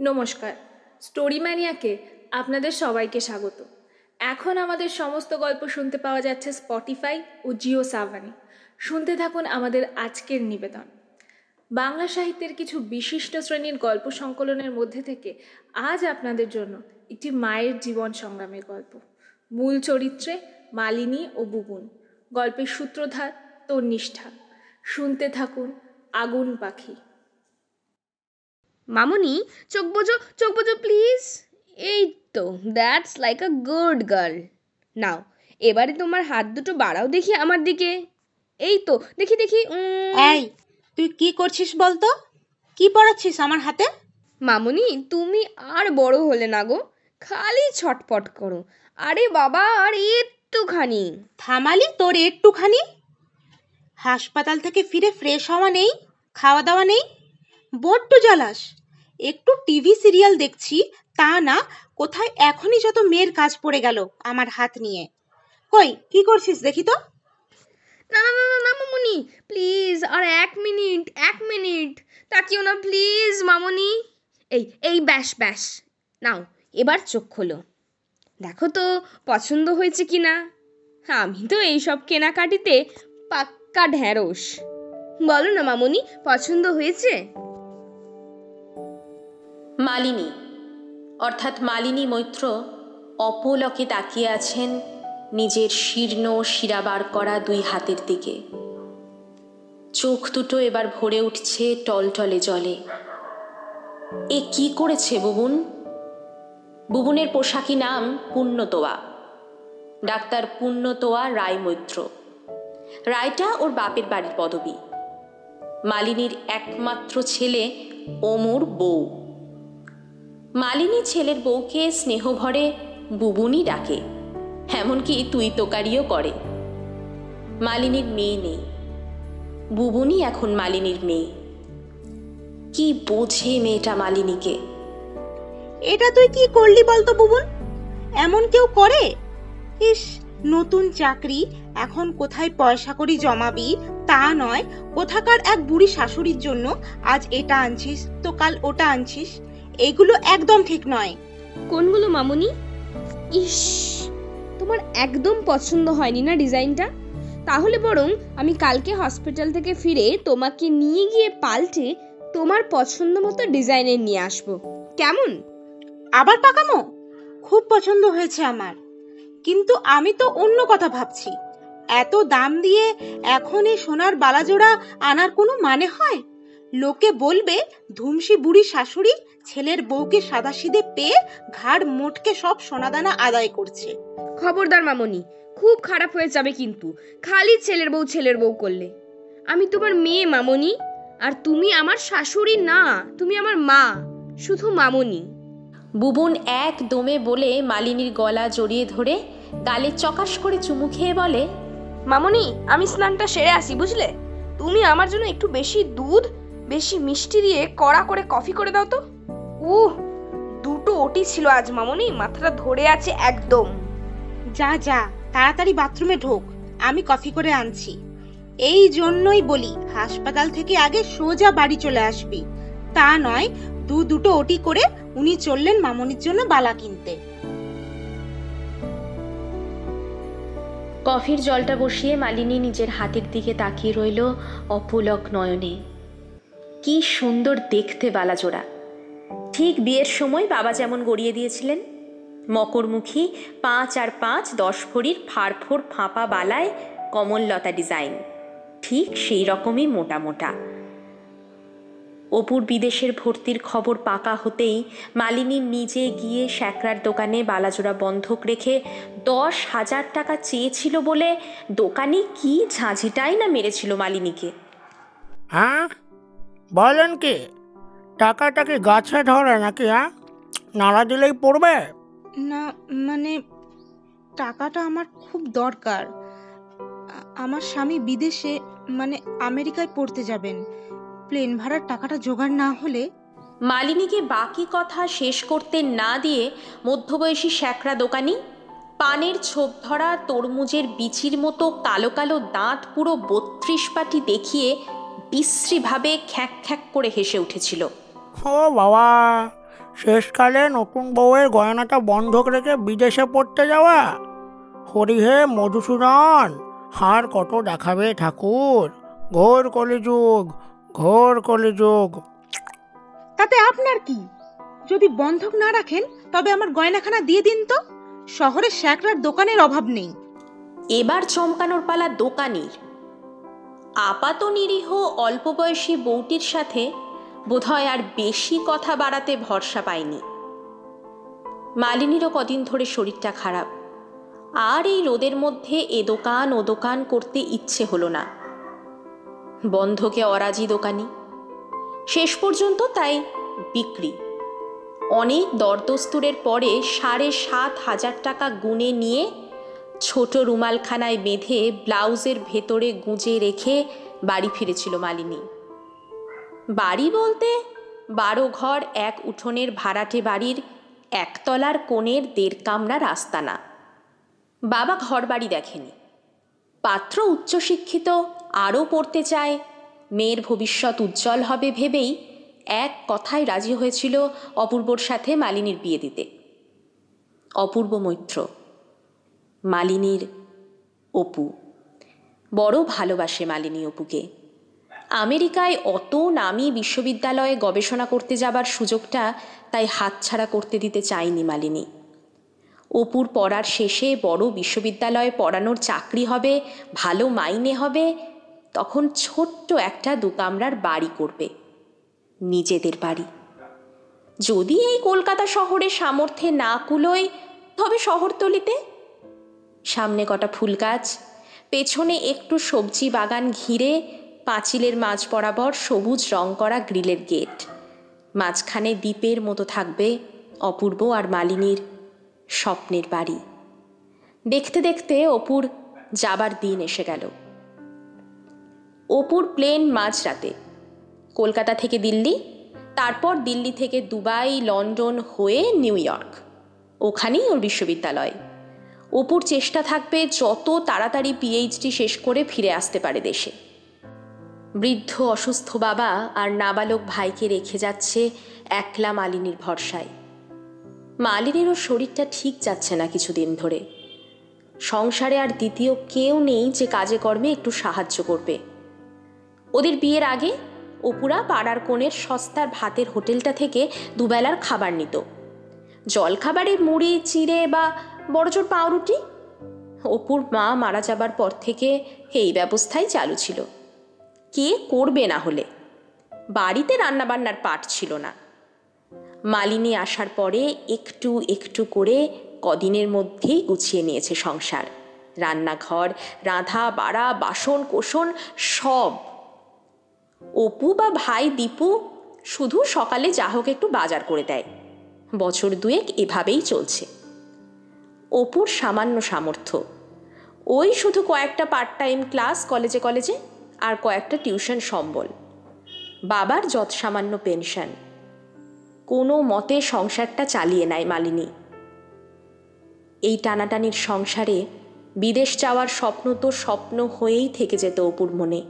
নমস্কার। স্টোরি ম্যানিয়াকে আপনাদের সবাইকে স্বাগত। এখন আমাদের সমস্ত গল্প শুনতে পাওয়া যাচ্ছে স্পটিফাই ও জিও সাভানে। শুনতে থাকুন আমাদের আজকের নিবেদন। বাংলা সাহিত্যের কিছু বিশিষ্ট শ্রেণির গল্প সংকলনের মধ্যে থেকে আজ আপনাদের জন্য একটি মায়ের জীবন সংগ্রামের গল্প। মূল চরিত্রে মালিনী ও বুবুন। গল্পের সূত্রধার তন্নিষ্ঠা। শুনতে থাকুন আগুন পাখি। মামুনি চোখ বোঝো চোখ বোঝো প্লিজ এই তো that's like a good girl now এবারে তোমার হাত দুটো বাড়াও দেখি আমার দিকে। এই তো দেখি দেখি উম, এই তুই কি করছিস বলতো? কি পড়াচ্ছিস আমার হাতে? মামুনি তুমি আর বড় হলে না গো খালি ছটপট করো। আরে বাবা আর একটুখানি। থামালি তোর একটুখানি? হাসপাতাল থেকে ফিরে ফ্রেশ হওয়া নেই খাওয়া দাওয়া নেই? বড্ড জ্বালাস। একটু টিভি সিরিয়াল দেখছি, তা না, কোথায় এখনই যত মেয়ের কাজ পড়ে গেল আমার হাত নিয়ে। কই, কি করছিস দেখি তো? না না না না না, মামুনি প্লিজ আর এক মিনিট এক মিনিট, তাকিও না প্লিজ মামুনি। এই এই ব্যাস ব্যাস, নাও, এবার চোখ খোলো। দেখো তো, পছন্দ হয়েছে কি না আমি তো এইসব কেনাকাটিতে পাক্কা ঢ্যাঁড়স। বলো না, মামুনি, পছন্দ হয়েছে? মালিনী, অর্থাৎ মালিনী মৈত্র অপলকে তাকিয়ে আছেন নিজের শীর্ণ শিরাবার করা দুই হাতের দিকে। চোখ দুটো এবার ভরে উঠছে টলটলে জলে। এ কি করেছে বুবুন? বুবুনের পোশাকি নাম পুণ্যতোয়া। ডাক্তার পুণ্যতোয়া রায় মৈত্র। রায়টা ওর বাপের বাড়ির পদবী। মালিনীর একমাত্র ছেলে ওমর বউ। মালিনী ছেলের বউকে স্নেহভরে বুবুনি ডাকে। এমনকি তুই তোকারিও করে। মালিনীর মেয়ে নেই। বুবুনি এখন মালিনীর মেয়ে। কি বোঝে মেয়েটা মালিনীকে? এটা তুই কি করলি বলতো বুবুন? এমন কেউ করে? ইস, নতুন চাকরি, এখন কোথায় পয়সা করি জমাবি, তা নয়। কোথাকার এক বুড়ি শাশুড়ির জন্য আজ এটা আনছিস, তো কাল ওটা আনছিস। এগুলো একদম ঠিক নয়। কোনগুলো মামুনি? ইস তোমার একদম পছন্দ হয়নি না ডিজাইনটা? তাহলে বরং আমি কালকে হসপিটাল থেকে ফিরে তোমাকে নিয়ে গিয়ে পাল্টে তোমার পছন্দ মতো ডিজাইনের নিয়ে আসব। কেমন? আবার পাকামো? খুব পছন্দ হয়েছে আমার। কিন্তু আমি তো অন্য কথা ভাবছি। এত দাম দিয়ে এখন এই সোনার বালাজোড়া আনার কোনো মানে হয়? লোকে বলবে ধুমসি বুড়ি শাশুড়ি ছেলের বউকে সাদাসিদে পেয়ে ঘাড় মোটকে সব সোনাদানা আদায় করছে। খবরদার মামনি খুব খারাপ হয়ে যাবে কিন্তু। খালি ছেলের বউ ছেলের বউ করলে। আমি তোমার মেয়ে মামনি আর তুমি আমার শাশুড়ি না তুমি আমার মা শুধু মামনি। বুবুন এক দমে বলে মালিনীর গলা জড়িয়ে ধরে গালে চকাশ করে চুমু খেয়ে বলে মামনি আমি স্নানটা সেরে আসি বুঝলে? তুমি আমার জন্য একটু বেশি দুধ বেশি মিষ্টি দিয়ে কড়া করে কফি করে দাও তো। উহ দুটো ওটি ছিল আজ মামনি মাথাটা ধরে আছে একদম। যা যা তাড়াতাড়ি বাথরুমে ঢোক আমি কফি করে আনছি। এই জন্যই বলি হাসপাতাল থেকে আগে সোজা বাড়ি চলে আসবি। তা নয় দু দুটো ওটি করে উনি চললেন মামনির জন্য বালা কিনতে। কফির জলটা বসিয়ে মালিনী নিজের হাতের দিকে তাকিয়ে রইল অপুলক নয়নে। কি সুন্দর দেখতে বালাজোড়া। ঠিক বিয়ের সময় বাবা যেমন গড়িয়ে দিয়েছিলেন, মকরমুখী পাঁচ আর পাঁচ দশ ভরির ফাড়ফোড় ফাঁপা বালায় কমললতা ডিজাইন। ঠিক সেই রকমই মোটা মোটা। অপুর বিদেশের ভর্তির খবর পাকা হতেই মালিনী নিজে গিয়ে শ্যাকরার দোকানে বালাজোড়া বন্ধক রেখে দশ হাজার টাকা চেয়েছিল বলে দোকানে কি ঝাঁঝিটাই না মেরেছিল মালিনীকে। বলেন কি টাকাটাকে গাছে ধরে নাকি হ্যাঁ? নাড়া দিলেই পড়বে? না মানে টাকাটা আমার খুব দরকার। আমার স্বামী বিদেশে মানে আমেরিকায় পড়তে যাবেন। প্লেন ভাড়ার টাকাটা জোগাড় না হলে? মালিনীকে বাকি কথা শেষ করতে না দিয়ে মধ্যবয়সী শ্যাকরা দোকানি পানের ছোপ ধরা তরমুজের বিচির মতো কালো কালো দাঁত পুরো বত্রিশ পাটি দেখিয়ে বিশ্রীভাবে খ্যাক খ্যাক করে হেসে উঠেছিল। ও বাবা শেষকালে নতুন বউয়ের গয়নাটা বন্ধক রেখে বিদেশে পড়তে যাওয়া? হরি হে মধুসূদন হার কত দেখাবে ঠাকুর? ঘোর কলিযুগ ঘোর কলিযুগ। তাতে আপনার কি? যদি বন্ধক না রাখেন তবে আমার গয়নাখানা দিয়ে দিন তো। শহরে শ্যাকরার দোকানের অভাব নেই। এবার চমকানোর পালা দোকানির। আপাত নিরীহ অল্প বয়সী বউটির সাথে বোধহয় আর বেশি কথা বাড়াতে ভরসা পায়নি মালিনীরও কদিন ধরে শরীরটা খারাপ। আর এই রোদের মধ্যে এ দোকান ও দোকান করতে ইচ্ছে হলো না। বন্ধকে অরাজি দোকানি। শেষ পর্যন্ত তাই বিক্রি। অনেক দরদস্তুরের পরে সাড়ে সাত হাজার টাকা গুনে নিয়ে ছোট রুমালখানায় বেঁধে ব্লাউজের ভেতরে গুঁজে রেখে বাড়ি ফিরেছিল মালিনী। বাড়ি বলতে বারো ঘর এক উঠোনের ভাড়াটে বাড়ির একতলার কোণের দেড় কামরা রাস্তানা। বাবা ঘর বাড়ি দেখেনি। পাত্র উচ্চশিক্ষিত, আরও পড়তে চায়, মেয়ের ভবিষ্যৎ উজ্জ্বল হবে ভেবেই এক কথায় রাজি হয়েছিল অপূর্বর সাথে মালিনীর বিয়ে দিতে। অপূর্ব মৈত্র। মালিনীর অপু। বড় ভালোবাসে মালিনী অপুকে। আমেরিকায় অত নামি বিশ্ববিদ্যালয়ে গবেষণা করতে যাবার সুযোগটা তাই হাতছাড়া করতে দিতে চায়নি মালিনী। অপুর পড়ার শেষে বড় বিশ্ববিদ্যালয়ে পড়ানোর চাকরি হবে, ভালো মাইনে হবে, তখন ছোট্ট একটা দুকামরার বাড়ি করবে, নিজেদের বাড়ি। যদি এই কলকাতা শহরে সামর্থ্যে না কুলোয়, তবে শহরতলিতে সামনে কটা ফুল গাছ, পেছনে একটু সবজি বাগান ঘিরে পাঁচিলের মাঝ বরাবর সবুজ রং করা গ্রিলের গেট। মাঝখানে দ্বীপের মতো থাকবে অপূর্ব আর মালিনীর স্বপ্নের বাড়ি। দেখতে দেখতে অপুর যাবার দিন এসে গেল। অপুর প্লেন মাঝরাতে। কলকাতা থেকে দিল্লি, তারপর দিল্লি থেকে দুবাই, লন্ডন হয়ে নিউ ইয়র্ক। ওখানেই ওর বিশ্ববিদ্যালয়। অপুর চেষ্টা থাকবে যত তাড়াতাড়ি পিএইচডি শেষ করে ফিরে আসতে পারে দেশে। বৃদ্ধ, অসুস্থ বাবা আর নাবালক ভাইকে রেখে যাচ্ছে একলা মালিনীর ভরসায়। মালিনীরও শরীরটা ঠিক যাচ্ছে না কিছুদিন ধরে। সংসারে আর দ্বিতীয় কেউ নেই যে কাজে কর্মে একটু সাহায্য করবে। ওদের বিয়ের আগে অপুরা পাড়ার কোণের সস্তার ভাতের হোটেলটা থেকে দুবেলার খাবার নিত। জলখাবারে মুড়ি, চিড়ে বা বড়জোর পাউরুটি? অপুর মা মারা যাবার পর থেকে এই ব্যবস্থাই চালু ছিল। কে করবে না হলে? বাড়িতে রান্নাবান্নার পাট ছিল না। মালিনী আসার পরে একটু একটু করে কদিনের মধ্যেই গুছিয়ে নিয়েছে সংসার। রান্নাঘর, রাঁধা, বাড়া, বাসন, কোষণ সব। অপু বা ভাই দীপু শুধু সকালে যা হোক একটু বাজার করে দেয়। বছর দুয়েক এভাবেই চলছে। অপুর সামান্য সামর্থ্য। ওই শুধু কয়েকটা পার্ট টাইম ক্লাস কলেজে কলেজে আর কয়েকটা টিউশন সম্বল। বাবার যৎ সামান্য পেনশন কোনো মতে সংসারটা চালিয়ে নেয় মালিনী। এই টানাটানির সংসারে বিদেশ যাওয়ার স্বপ্ন তো স্বপ্ন হয়েই থেকে যেত অপুর মনে।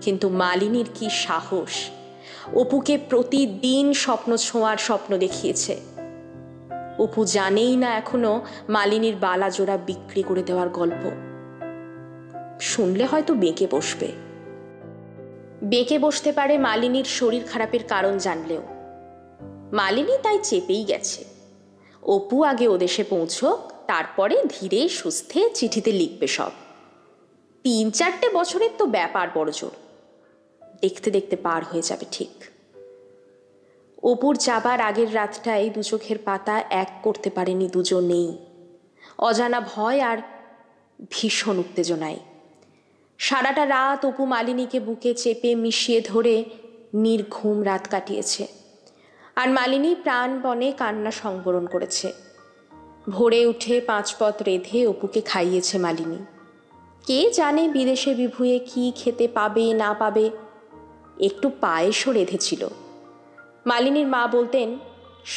কিন্তু মালিনীর কি সাহস? অপুকে প্রতিদিন স্বপ্ন ছোঁয়ার স্বপ্ন দেখিয়েছে। অপু জানেই না এখনও মালিনীর বালা জোড়া বিক্রি করে দেওয়ার গল্প। শুনলে হয়তো বেঁকে বসবে। বেঁকে বসতে পারে মালিনীর শরীর খারাপের কারণ জানলেও। মালিনী তাই চেপেই গেছে। অপু আগে ওদেশে পৌঁছক, তারপরে ধীরে সুস্থে চিঠিতে লিখবে সব। তিন চারটে বছরের তো ব্যাপার বড়জোর। দেখতে দেখতে পার হয়ে যাবে ঠিক। অপুর যাবার আগের রাতটায় দু চোখের পাতা এক করতে পারেনি দুজনেই অজানা ভয় আর ভীষণ উত্তেজনায়। সারাটা রাত অপু মালিনীকে বুকে চেপে মিশিয়ে ধরে নির্ঘুম রাত কাটিয়েছে। আর মালিনী প্রাণপণে কান্না সংবরণ করেছে। ভোরে উঠে পাঁচ পথ রেধে অপুকে খাইয়েছে মালিনী। কে জানে বিদেশে বিভুয়ে কি খেতে পাবে না পাবে, একটু পায়েসও রেধেছিল। মালিনীর মা বলতেন,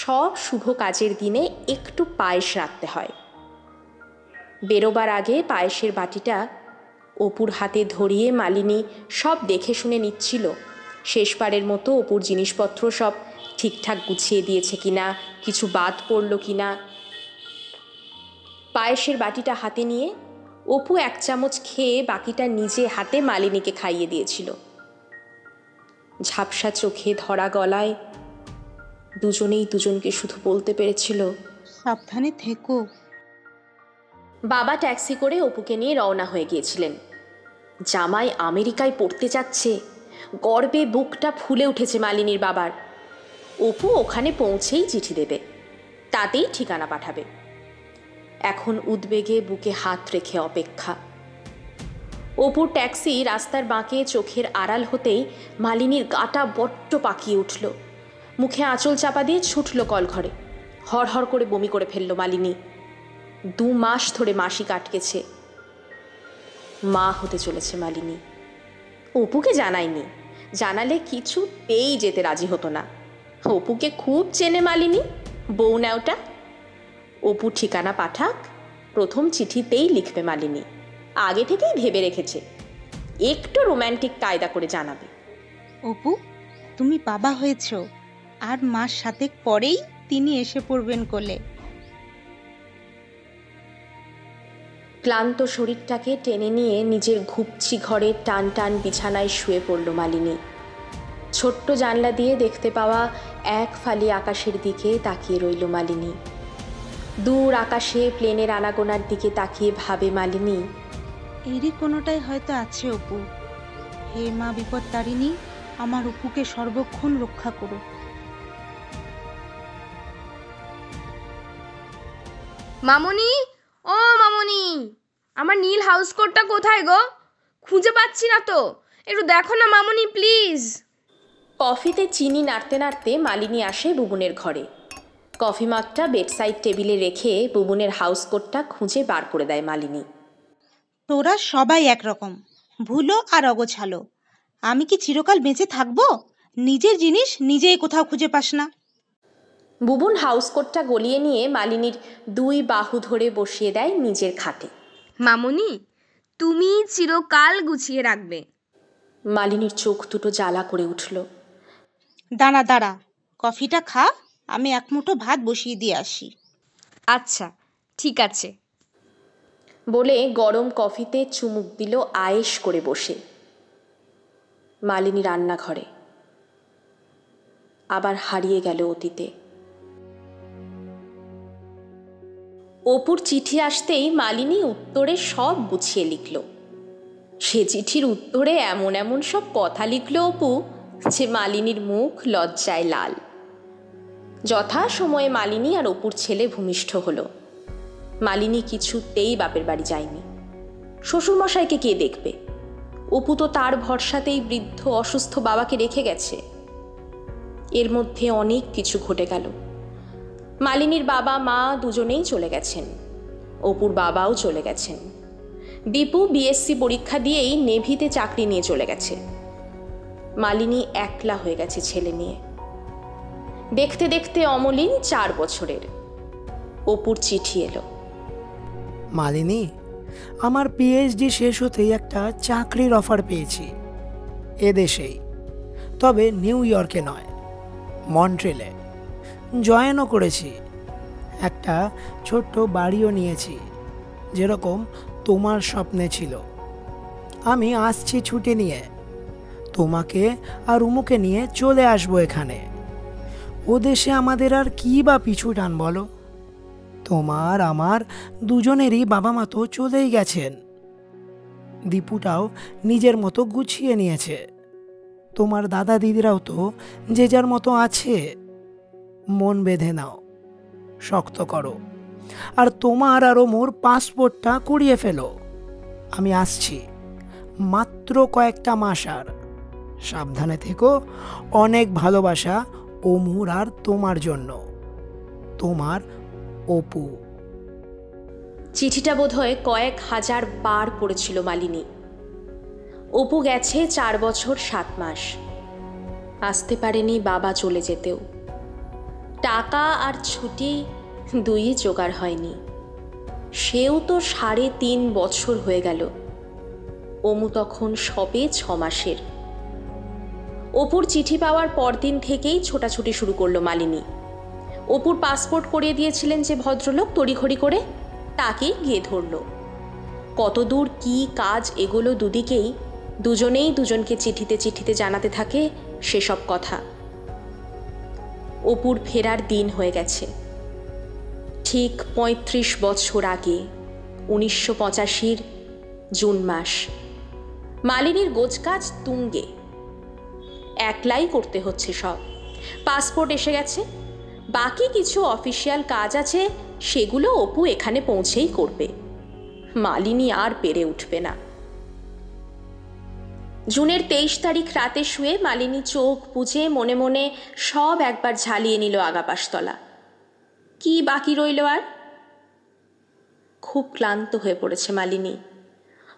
সব শুভ কাজের দিনে একটু পায়েস রাখতে হয়। বেরোবার আগে পায়েসের বাটিটা অপুর হাতে ধরিয়ে মালিনী সব দেখে শুনে নিচ্ছিল, শেষবারের মতো অপুর জিনিসপত্র সব ঠিকঠাক গুছিয়ে দিয়েছে কিনা, কিছু বাদ পড়ল কিনা। পায়েসের বাটিটা হাতে নিয়ে অপু এক চামচ খেয়ে বাকিটা নিজে হাতে মালিনীকে খাইয়ে দিয়েছিল। ঝাপসা চোখে ধরা গলায় দুজনেই দুজনকে শুধু বলতে পেরেছিল সাবধানে থেকো। বাবা ট্যাক্সি করে অপুকে নিয়ে রওনা হয়ে গিয়েছিলেন। জামাই আমেরিকায় পড়তে যাচ্ছে গর্বে বুকটা ফুলে উঠেছে মালিনীর বাবার। অপু ওখানে পৌঁছেই চিঠি দেবে তাতেই ঠিকানা পাঠাবে। এখন উদ্বেগে বুকে হাত রেখে অপেক্ষা। অপুর ট্যাক্সি রাস্তার বাঁকে চোখের আড়াল হতেই মালিনীর গাটা বট্ট পাকিয়ে উঠল। মুখে আঁচল চাপা দিয়ে ছুটল কলঘরে। হড়হড় করে বমি করে ফেলল মালিনী। দু মাস ধরে মাসি কাটকেছে মা হতে চলেছে মালিনী। অপুকে জানায়নি। জানালে কিছু পেয়েই যেতে রাজি হতো না। অপুকে খুব চেনে মালিনী। বউ নেওটা অপু ঠিকানা পাঠাক, প্রথম চিঠিতেই লিখবে মালিনী। আগে থেকেই ভেবে রেখেছে। একটু রোম্যান্টিক কায়দা করে জানাবে। অপু, তুমি বাবা হয়েছ। আর মাস সাতেক পরেই তিনি এসে পড়বেন কোলে। ক্লান্ত শরীরটাকে টেনে নিয়ে নিজের ঘুপছি ঘরে টান টান বিছানায় শুয়ে পড়ল মালিনী। ছোট্ট জানলা দিয়ে দেখতে পাওয়া এক ফালি আকাশের দিকে তাকিয়ে রইল মালিনী। দূর আকাশে প্লেনের আনাগোনার দিকে তাকিয়ে ভাবে মালিনী এরই কোনোটাই হয়তো আছে অপু। হে মা বিপদ তারিণী আমার অপুকে সর্বক্ষণ রক্ষা করো। মামনি? ও মামনি আমার নীল হাউস কোটটা কোথায় গো? খুঁজে পাচ্ছি না তো। একটু দেখো না মামনি প্লিজ কফিতে চিনি নাড়তে নাড়তে মালিনী আসে বুবুনের ঘরে। কফি মাগটা বেডসাইড টেবিলে রেখে বুবুনের হাউস কোটটা খুঁজে বার করে দেয় মালিনী। তোরা সবাই একরকম ভুলো আর অগোছালো। আমি কি চিরকাল বেঁচে থাকব? নিজের জিনিস নিজেই কোথাও খুঁজে পাস না। বুবুন হাউস কোটটা গলিয়ে নিয়ে মালিনীর দুই বাহু ধরে বসিয়ে দেয় নিজের খাটে। মামনি তুমি চিরকাল গুছিয়ে রাখবে। মালিনীর চোখ দুটো জ্বালা করে উঠল। দাঁড়া দাঁড়া কফিটা খা আমি এক মুঠো ভাত বসিয়ে দিয়ে আসি। আচ্ছা ঠিক আছে। বলে গরম কফিতে চুমুক দিল আয়েশ করে বসে। মালিনী রান্নাঘরে। আবার হারিয়ে গেল অতীতে। অপুর চিঠি আসতেই মালিনী উত্তরে সব গুছিয়ে লিখল। সে চিঠির উত্তরে এমন এমন সব কথা লিখল অপু, যে মালিনীর মুখ লজ্জায় লাল। যথা সময়ে মালিনী আর অপুর ছেলে ভূমিষ্ঠ হলো। মালিনী কিছুতেই বাপের বাড়ি যায়নি। শ্বশুরমশাইকে কে দেখবে? অপু তো তার ভরসাতেই বৃদ্ধ অসুস্থ বাবাকে রেখে গেছে। এর মধ্যে অনেক কিছু ঘটে গেল। মালিনীর বাবা, মা দুজনেই চলে গেছেন। অপুর বাবাও চলে গেছেন। দীপু বিএসসি পরীক্ষা দিয়েই নেভিতে চাকরি নিয়ে চলে গেছে। মালিনী একলা হয়ে গেছে ছেলে নিয়ে। দেখতে দেখতে অমলিন চার বছরের। অপুর চিঠি এলো। মালিনী, আমার পিএইচডি শেষ হতেই একটা চাকরির অফার পেয়েছি। এদেশেই তবে নিউ ইয়র্কে নয় মন্ট্রেলে জয়েনও করেছি। একটা ছোট্ট বাড়িও নিয়েছি, যেরকম তোমার স্বপ্নে ছিল। আমি আসছি ছুটি নিয়ে। তোমাকে আর উমুকে নিয়ে চলে আসব এখানে। ও দেশে আমাদের আর কী বা পিছু টান বলো? তোমার, আমার দুজনেরই বাবা মা তো চলেই গেছেন। দীপুটাও নিজের মতো গুছিয়ে নিয়েছে। তোমার দাদা দিদিরাও তো যে যার মতো আছে। মন বেঁধে নাও, শক্ত করো। আর তোমার আরও মোর পাসপোর্টটা কুড়িয়ে ফেলো। আমি আসছি, মাত্র কয়েকটা মাস আর। সাবধানে থেকো, অনেক ভালোবাসা ওমুর আর তোমার জন্য। তোমার অপু। চিঠিটা বোধহয় কয়েক হাজার বার পড়েছিল মালিনী। অপু গেছে চার বছর সাত মাস। আসতে পারেনি বাবা চলে যেতেও। টাকা আর ছুটি দুই জোগাড় হয়নি। সেও তো সাড়ে তিন বছর হয়ে গেল। অমু তখন সবে ছ মাসের। অপুর চিঠি পাওয়ার পরদিন থেকেই ছোটাছুটি শুরু করল মালিনী। অপুর পাসপোর্ট করিয়ে দিয়েছিলেন যে ভদ্রলোক তড়িঘড়ি করে তাকেই গিয়ে ধরল। কতদূর কি কাজ এগুলো দুদিকেই দুজনেই দুজনকে চিঠিতে চিঠিতে জানাতে থাকে সেসব কথা। অপুর ফেরার দিন হয়ে গেছে। ঠিক পঁয়ত্রিশ বছর আগে, উনিশশো পঁচাশির জুন মাস, মালিনীর গোজকাজ তুঙ্গে। একলাই করতে হচ্ছে সব। পাসপোর্ট এসে গেছে। বাকি কিছু অফিসিয়াল কাজ আছে, সেগুলো অপু এখানে পৌঁছেই করবে। মালিনী আর পেরে উঠবে না। জুনের তেইশ তারিখ রাতে শুয়ে মালিনী চোখ বুঝে মনে মনে সব একবার ঝালিয়ে নিল আগাপাশতলা। কি বাকি রইল আর? খুব ক্লান্ত হয়ে পড়েছে মালিনী।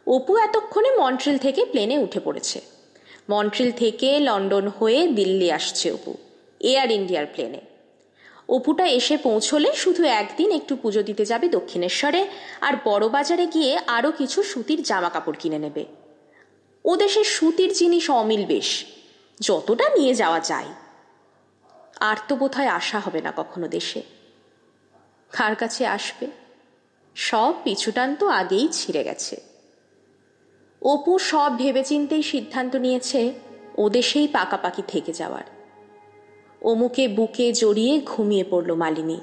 অপু এতক্ষণে মন্ট্রিল থেকে প্লেনে উঠে পড়েছে। মন্ট্রিল থেকে লন্ডন হয়ে দিল্লি আসছে অপু, এয়ার ইন্ডিয়ার প্লেনে। অপুটা এসে পৌঁছলে শুধু একদিন একটু পুজো দিতে যাবে দক্ষিণেশ্বরে, আর বড় বাজারে গিয়ে আরও কিছু সুতির জামা কাপড় কিনে নেবে। ও সুতির জিনিস অমিল বেশ, যতটা নিয়ে যাওয়া যায়। আর তো বোধহয় আসা হবে না কখনো দেশে। কার কাছে আসবে? সব পিছুটান তো আগেই ছিঁড়ে গেছে। অপু সব ভেবেচিন্তেই সিদ্ধান্ত নিয়েছে ও দেশেই পাকাপাকি থেকে যাওয়ার। অমুকে বুকে জড়িয়ে ঘুমিয়ে পড়ল মালিনী।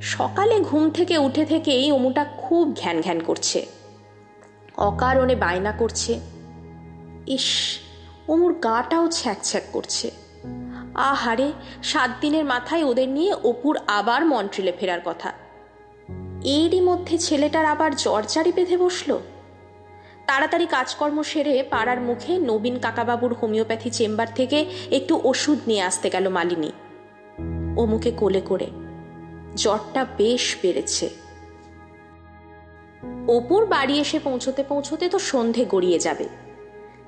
সকালে ঘুম থেকে উঠে থেকেই অমুটা খুব ঘ্যান ঘ্যান করছে। অকারণে বায়না করছে। ইস অমুর গাটাও ছ্যাক ছ্যাক করছে। আহারে, সাত দিনের মাথায় ওদের নিয়ে অপুর আবার মন্ট্রিলে ফেরার কথা। এরই মধ্যে ছেলেটার আবার জ্বরজারি বেঁধে বসল। তাড়াতাড়ি কাজকর্ম সেরে পাড়ার মুখে নবীন কাকাবাবুর হোমিওপ্যাথি চেম্বার থেকে একটু ওষুধ নিয়ে আসতে গেল মালিনী। মুখে কোলে করে। জ্বরটা বেশ বেড়েছে। অপুর বাড়ি এসে পৌঁছতে পৌঁছতে তো সন্ধে গড়িয়ে যাবে।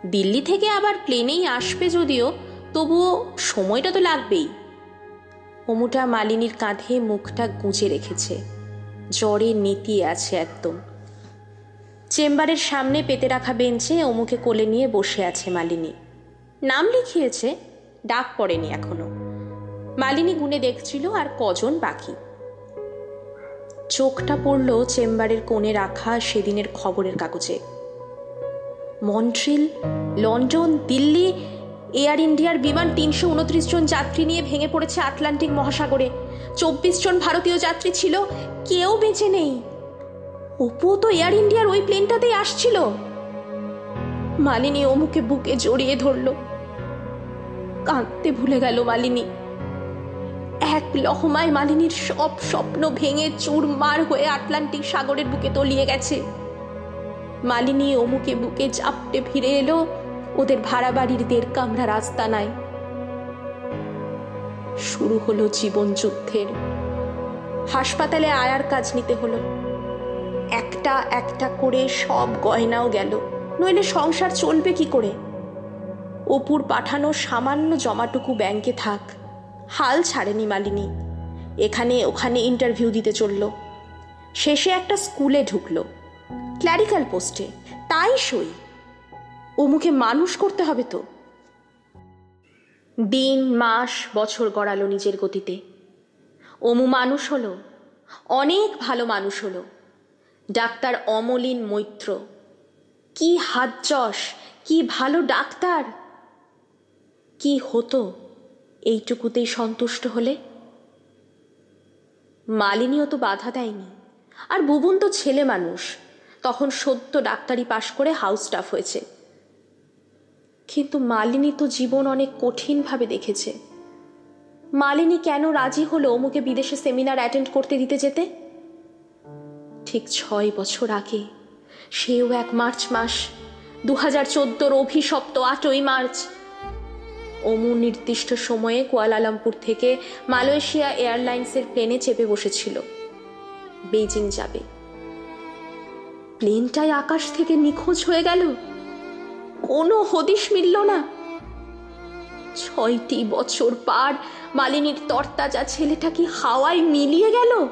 দিল্লি থেকে আবার প্লেনেই আসবে যদিও, তবুও সময়টা তো লাগবেই। অমুটা মালিনীর কাঁধে মুখটা গুঁজে রেখেছে। জ্বরে নেতিয়ে আছে একদম। চেম্বারের সামনে পেতে রাখা বেঞ্চে অমুকে কোলে নিয়ে বসে আছে মালিনী। নাম লিখিয়েছে, ডাক পড়েনি এখনও। মালিনী গুনে দেখছিল আর কজন বাকি। চোখটা পড়ল চেম্বারের কোণে রাখা সেদিনের খবরের কাগজে। মন্ট্রিল, লন্ডন, দিল্লি, এয়ার ইন্ডিয়ার বিমান তিনশো উনত্রিশ জন যাত্রী নিয়ে ভেঙে পড়েছে আটলান্টিক মহাসাগরে। চব্বিশ জন ভারতীয় যাত্রী ছিল, কেউ বেঁচে নেই। অপু তো এয়ার ইন্ডিয়ার ওই প্লেনটাতেই আসছিল। মালিনী অমুকে বুকে জড়িয়ে ধরল। কাঁদতে ভুলে গেল মালিনী। লহমায় মালিনীর সব স্বপ্ন ভেঙে চুরমার হয়ে আটলান্টিক সাগরের বুকে তলিয়ে গেছে। মালিনী অমুকে বুকে চাপটে ফিরে এলো, ওদের ভাড়া বাড়ির দেড় কামরা রাস্তা নাই। শুরু হলো জীবন যুদ্ধের। হাসপাতালে আয়ার কাজ নিতে হলো। একটা একটা করে সব গয়নাও গেল। নইলে সংসার চলবে কি করে? অপুর পাঠানো সামান্য জমাটুকু ব্যাংকে থাক। হাল ছাড়েনি মালিনী। এখানে ওখানে ইন্টারভিউ দিতে চলল। শেষে একটা স্কুলে ঢুকলো। ক্ল্যারিক্যাল পোস্টে তাই সই। ও মুখে মানুষ করতে হবে তো। দিন, মাস, বছর গড়ালো নিজের গতিতে। অমু মানুষ হলো। অনেক ভালো মানুষ হলো। ডাক্তার অমলিন মৈত্র। কি হাত যশ কি ভালো ডাক্তার। কি হতো? এইটুকুতেই সন্তুষ্ট হলে? মালিনীও তো বাধা দেয়নি। আর বুবুন তো ছেলে মানুষ। তখন সদ্য ডাক্তারি পাশ করে হাউস স্টাফ হয়েছে। কিন্তু মালিনী তো জীবন অনেক কঠিনভাবে দেখেছে। মালিনী কেন রাজি হলো অমুকে বিদেশে সেমিনার অ্যাটেন্ড করতে দিতে যেতে? ঠিক ছয় বছর আগে, সেও এক মার্চ মাস দু হাজার চোদ্দোর অভিশপ্ত আটই মার্চ অমু নির্দিষ্ট সময়ে কুয়ালালামপুর থেকে মালয়েশিয়া এয়ারলাইন্সের প্লেনে চেপে বসেছিল। বেজিং যাবে। প্লেনটাই আকাশ থেকে নিখোঁজ হয়ে গেল। কোনো হদিশ মিলল না। ছয়টি বছর পার মালিনীর তরতাজা ছেলেটা কি হাওয়ায় মিলিয়ে গেল?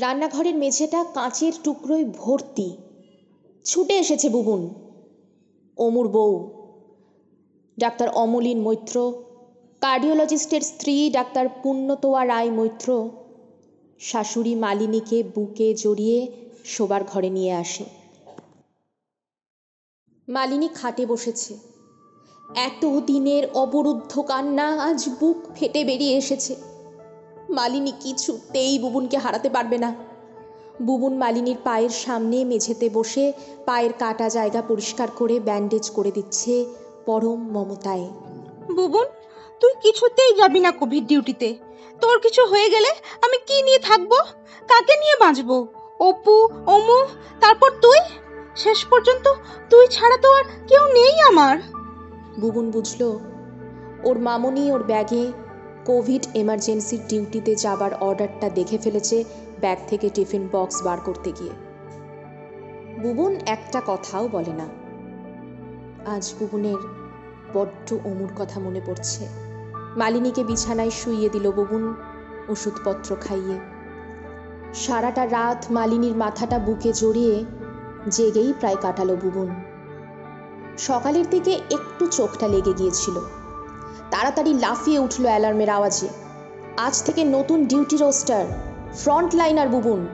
রান্নাঘরের মেঝেটা কাঁচের টুকরোয় ভর্তি। ছুটে এসেছে বুবুন। অমুর বউ। ডাক্তার অমলিন মৈত্র। কার্ডিওলজিস্টের স্ত্রী ডাক্তার পুণ্যতোয়া রায় মৈত্র। শাশুড়ি মালিনীকে বুকে জড়িয়ে শোবার ঘরে নিয়ে আসে। মালিনী খাটে বসেছে। এত দিনের অবরুদ্ধ কান্না আজ বুক ফেটে বেরিয়ে এসেছে। মালিনী কিছুতেই বুবুনকে হারাতে পারবে না। বুবুন মালিনীর পায়ের সামনে মেঝেতে বসে পায়ের কাটা জায়গা পরিষ্কার করে ব্যান্ডেজ করে দিচ্ছে পরম মমতায়। বুবুন তুই কিছুতেই যাবি না কোভিড ডিউটিতে। তোর কিছু হয়ে গেলে আমি কি নিয়ে থাকব? কাকে নিয়ে বাঁচবো? অপু অমু তারপর তুই? শেষ পর্যন্ত তুই ছাড়া তো আর কেউ নেই আমার। বুবুন বুঝল ওর মামনি ওর ব্যাগে কোভিড এমার্জেন্সির ডিউটিতে যাবার অর্ডারটা দেখে ফেলেছে ব্যাগ থেকে টিফিন বক্স বার করতে গিয়ে। বুবুন একটা কথাও বলে না। আজ বুবুনের বড্ড অমুর কথা মনে পড়ছে। মালিনীকে বিছানায় শুইয়ে দিল বুবুন, ওষুধপত্র খাইয়ে। সারাটা রাত মালিনীর মাথাটা বুকে জড়িয়ে জেগেই প্রায় কাটালো বুবুন। সকালের দিকে একটু চোখটা লেগে গিয়েছিল। তাড়াতাড়ি লাফিয়ে উঠল অ্যালার্মের আওয়াজে। আজ থেকে নতুন duty roster. Front liner Bubun.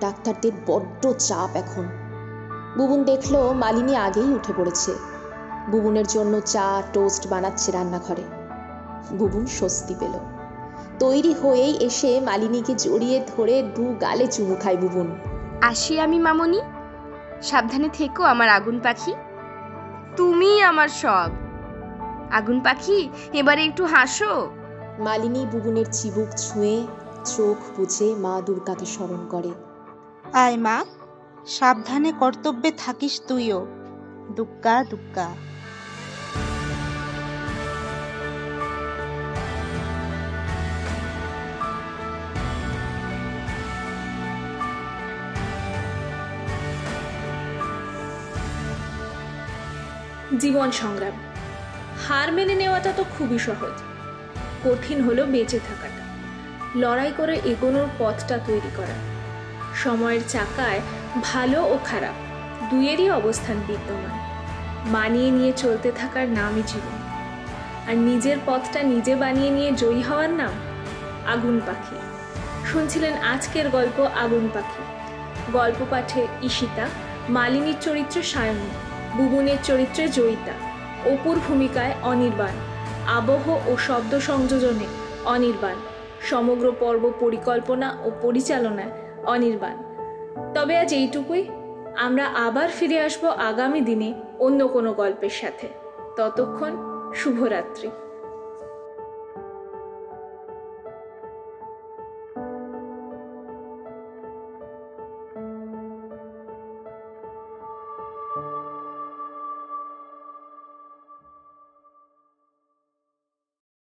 ডাক্তারদের বড্ড চাপ এখন। বুবুন দেখল মালিনী আগেই উঠে পড়েছে। বুবুনের জন্য চা টোস্ট বানাচ্ছে রান্নাঘরে। বুবুন স্বস্তি পেল। তৈরি হয়েই এসে মালিনীকে জড়িয়ে ধরে দু গালে চুমু খায় বুবুন। আসি আমি মামনি। সাবধানে থেকো আমার আগুন পাখি। তুমি আমার সব। আগুন পাখি এবারে একটু হাসো। মালিনী বুবুনের চিবুক ছুঁয়ে চোখ বুঝে মা দুর্গাকে স্মরণ করে। আয় মা সাবধানে কর্তব্যে থাকিস তুইও। দুগ্গা দুগ্গা। জীবন সংগ্রাম। হার মেনে নেওয়াটা তো খুবই সহজ। কঠিন হলো বেঁচে থাকাটা। লড়াই করে এগোনোর পথটা তৈরি করা। সময়ের চাকায় ভালো ও খারাপ, দুইয়েরই অবস্থান বিদ্যমান। মানিয়ে নিয়ে চলতে থাকার নামই জীবন। আর নিজের পথটা নিজে বানিয়ে নিয়ে জয়ী হওয়ার নাম আগুন পাখি। শুনছিলেন আজকের গল্প আগুন পাখি। গল্প পাঠে ঈশিতা, মালিনীর চরিত্রে সায়নী, বুবুনের চরিত্রে জয়িতা, অপুর ভূমিকায় অনির্বাণ, আবহ ও শব্দ সংযোজনে অনির্বাণ সমগ্র পর্ব পরিকল্পনা ও পরিচালনায় অনির্বাণ। তবে আজ এইটুকুই। আমরা আবার ফিরে আসব আগামী দিনে অন্য কোনো গল্পের সাথে। ততক্ষণ শুভরাত্রি।